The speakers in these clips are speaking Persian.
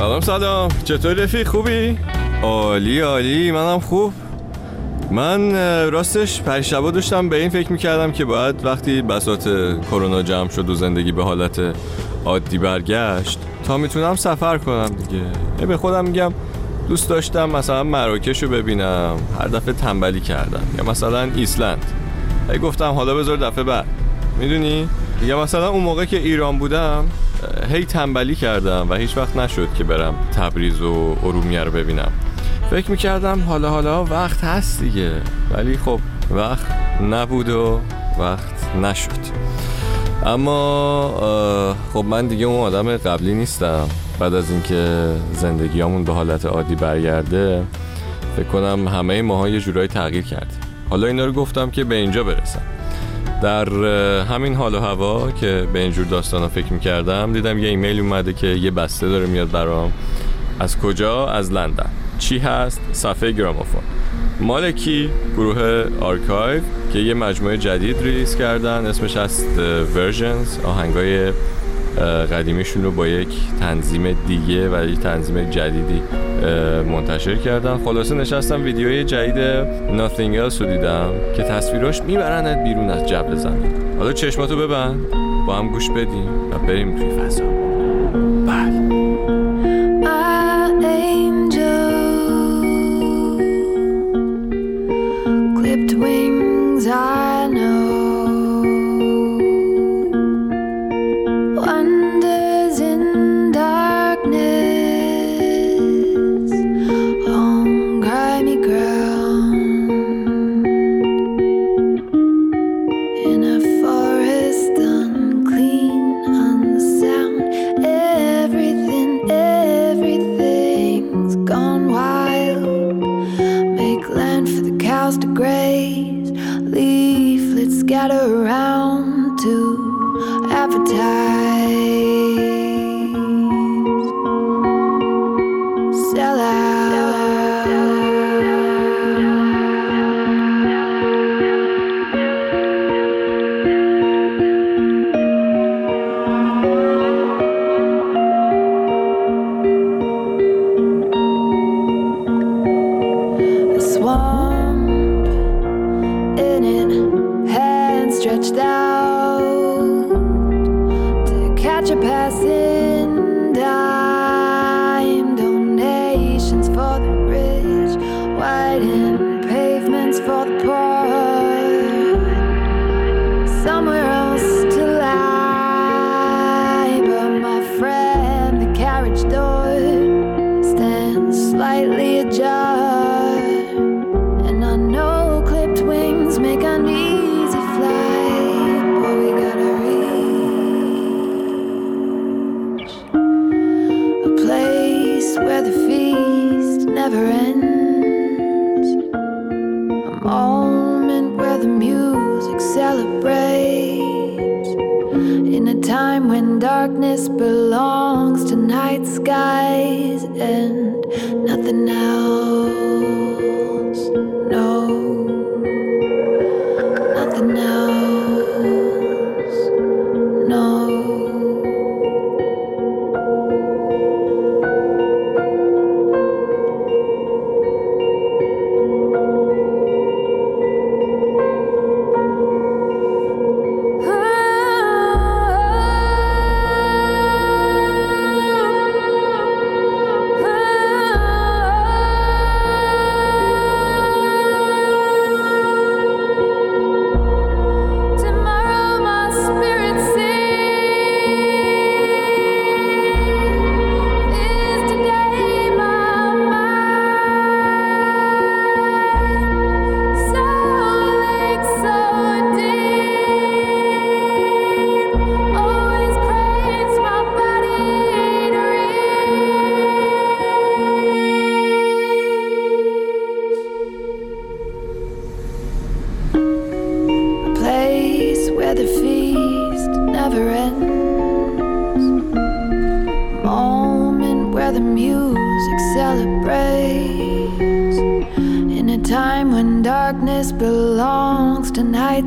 سلام سلام. چطور رفیق؟ خوبی؟ عالی عالی. منم خوب. من راستش پریشبا داشتم به این فکر می‌کردم که باید وقتی بسات کرونا جمع شد و زندگی به حالت عادی برگشت تا می‌تونم سفر کنم دیگه. به خودم میگم دوست داشتم مثلا مراکش رو ببینم. هر دفعه تنبلی کردم. یا مثلا ایسلند. ای گفتم حالا بذار دفعه بعد. می‌دونی؟ یا مثلا اون موقع که ایران بودم هی تنبلی کردم و هیچ وقت نشد که برم تبریز و ارومیه رو ببینم. فکر می‌کردم حالا حالا وقت هست دیگه ولی خب وقت نبود و وقت نشد. اما خب من دیگه اون آدم قبلی نیستم. بعد از اینکه زندگیامون به حالت عادی برگرده فکر کنم همه ماها یه جورایی تغییر کرد حالا اینا رو گفتم که به اینجا برسم. در همین حال و هوا که به اینجور داستانا فکر می‌کردم دیدم یه ایمیل اومده که یه بسته داره میاد برام. از کجا؟ از لندن. چی هست؟ صفحه گرامافون. مالکی گروه آرکایو که یه مجموعه جدید release کردن. اسمش هست Versions آهنگای قدیمیشون رو با یک تنظیم دیگه و یک تنظیم جدیدی منتشر کردن خلاصه نشستم ویدیوی جدید Nothing Else رو دیدم که تصویراش می‌برند بیرون از جو زمین. حالا چشماتو ببند با هم گوش بدیم و بریم توی فضا. بله. for the cows to graze. Leaflets scatter around to appetite. slightly ajar. Belongs to night skies and nothing else.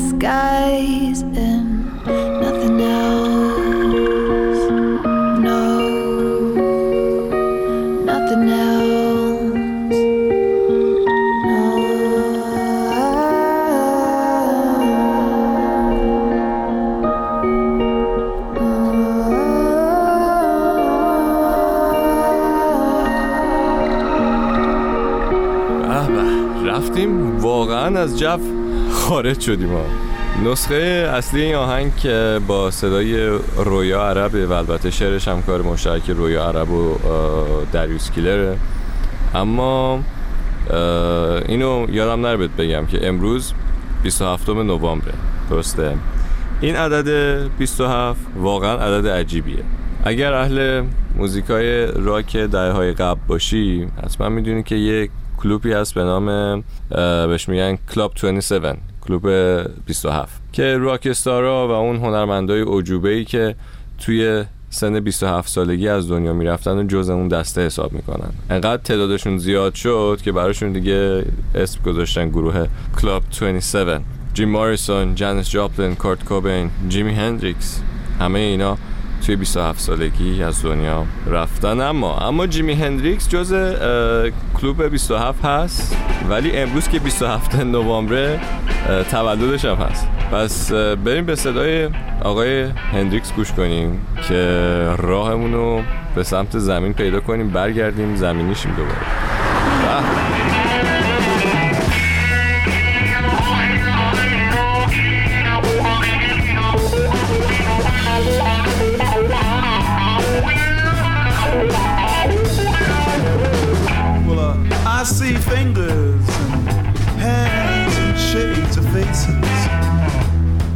skies and nothing else. No, nothing else. به به رفتیم واقعا از جو خارج شدیم ها. نسخه اصلی این آهنگ که با صدای رویا عربه و البته شعرش هم کار مشترک رویا عرب و دریوس کیلره. اما اینو یادم نره بهت بگم که امروز 27 نوامبره. درسته؟ این عدد 27 واقعا عدد عجیبیه. اگر اهل موزیکای راک دهه های قبل باشی حتما می‌دونی که یه کلوبی هست به نام بهش میگن Club 27 کلوب 27 که rockstar ا و اون هنرمندای اعجوبه ای که توی سن 27 سالگی از دنیا می‌رفتن و جز اون دسته حساب می‌کنن. انقدر تعدادشون زیاد شد که براشون دیگه اسم گذاشتن گروه Club 27 جیم موریسون، جنیس جاپلین، کرت کوبین، جیمی هندریکس همه اینا توی 27 سالگی از دنیا رفتن. اما اما جیمی هندریکس جز کلوب 27 هست. ولی امروز که 27 نوامبر تولدش هم هست. پس بریم به صدای آقای هندریکس گوش کنیم که راهمون رو به سمت زمین پیدا کنیم برگردیم زمینیشیم دوباره. I see fingers and hands and shades of faces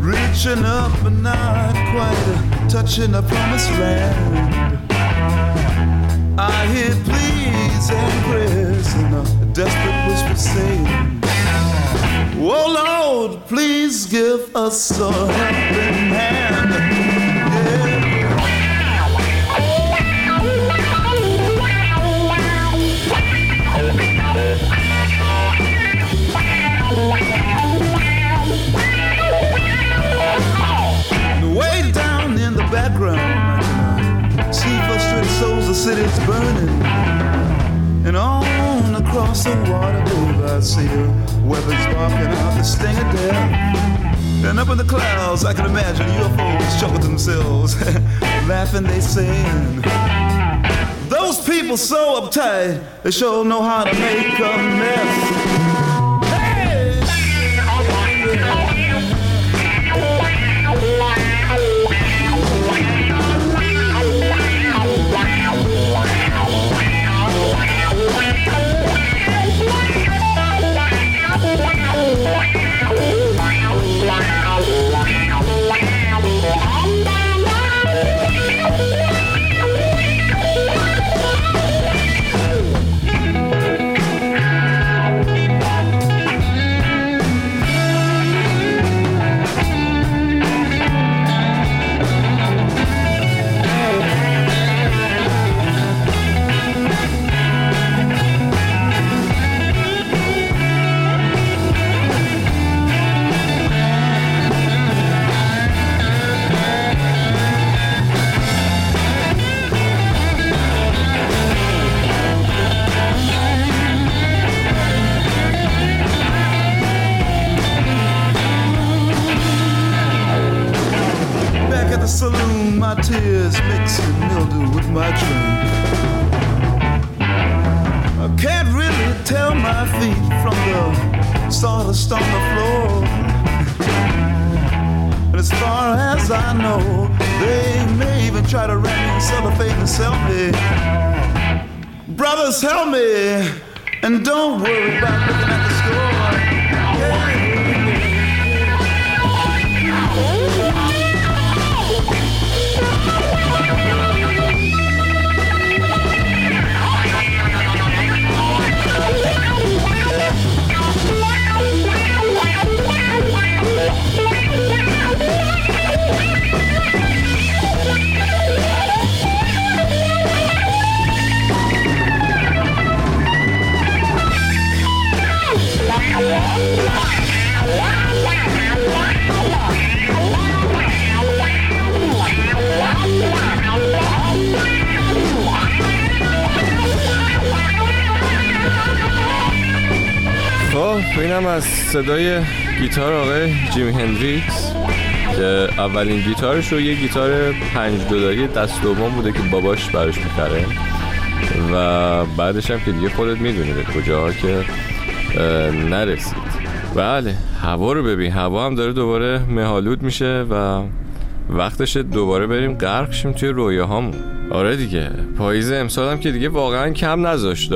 reaching up but not quite touching the promised land. I hear pleas and prayers and a desperate whisper saying, Oh Lord, please give us a helping hand. Clouds, I can imagine UFOs chuckle to themselves, laughing, they saying, Those people so uptight, they sure know how to make a mess. The floor. And as far as I know, they may even try to wrap me in cellophane and sell me. Brothers, help me, and don't worry about looking at خب اینم از صدای گیتار آقای جیمی هندریکس که اولین گیتارش رو یه گیتار پنج دلاری دست دوم بوده که باباش براش می‌خره. و بعدش هم که دیگه خودت می‌دونی به کجاها که نرسید. بله هوا رو ببین. هوا هم داره دوباره مهالود میشه و وقتش دوباره بریم غرق شیم توی رویاهامون. آره دیگه. پاییز امسال هم که دیگه واقعا کم نذاشت.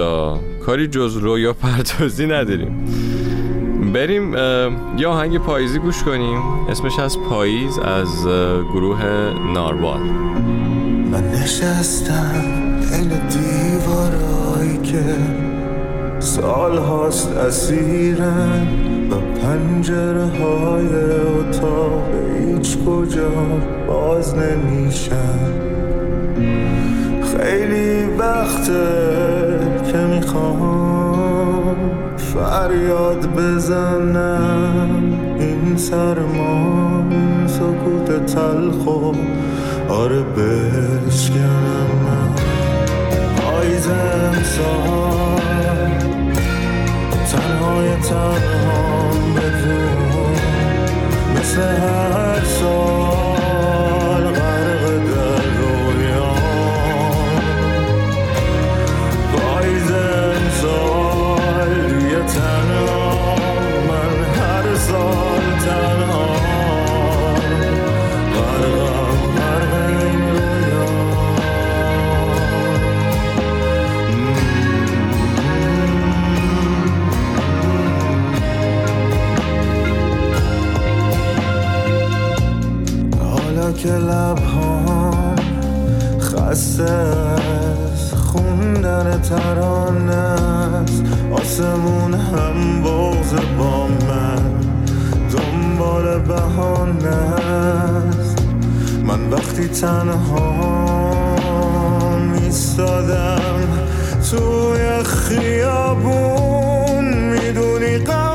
کاری جز رویا پردازی نداریم. بریم یه آهنگ پاییزی گوش کنیم. اسمش از پاییز از گروه ناروال. من نشستم این دیوارایی که سال هاست اسیرن و پنجره های اتاق هیچ کجا باز نمیشن. خیلی وقته که می‌خوام فریاد بزنم. این سرما این سکوت تلخو آره بشکنم پاییزم سال تنهای تنها بدون مثل هر سال. که لبهام خسته است. خوندن ترانه است. آسمون هم بغز با من. دنبال بهانه است. من وقتی تنها میستادم توی خیابون می‌دونی غمان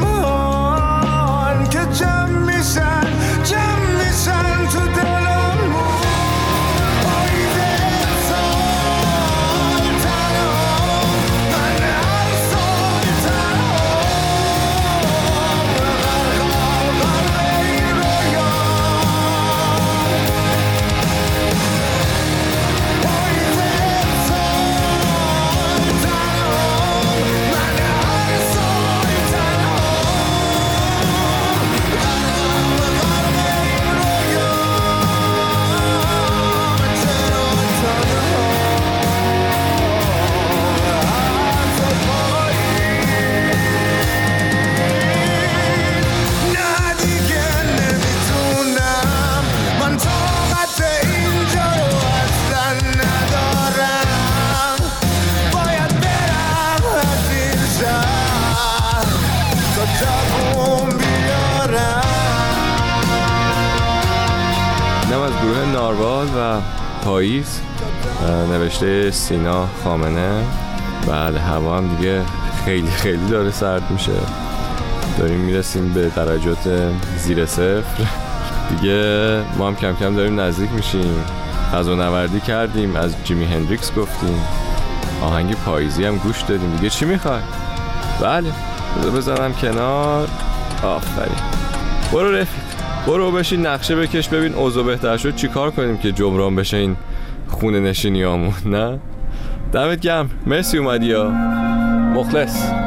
ناروال و پاییز. نوشته سینا خامنه. بعد هوا هم دیگه خیلی خیلی داره سرد میشه. داریم می‌رسیم به درجات زیر صفر. دیگه ما هم کم کم داریم نزدیک میشیم. از نوردی کردیم از جیمی هندریکس گفتیم. آهنگ پاییزی هم گوش دادیم. دیگه چی می‌خوای؟ بله بذار بزنم کنار. آفرین. برو رفیق. برو بشین نقشه بکش ببین اوضاع بهتر شد. چیکار کنیم که جبران بشه این خونه نشینیامون نه؟ دمت گرم. مرسی اومدی یا مخلص.